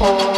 Lord,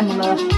and the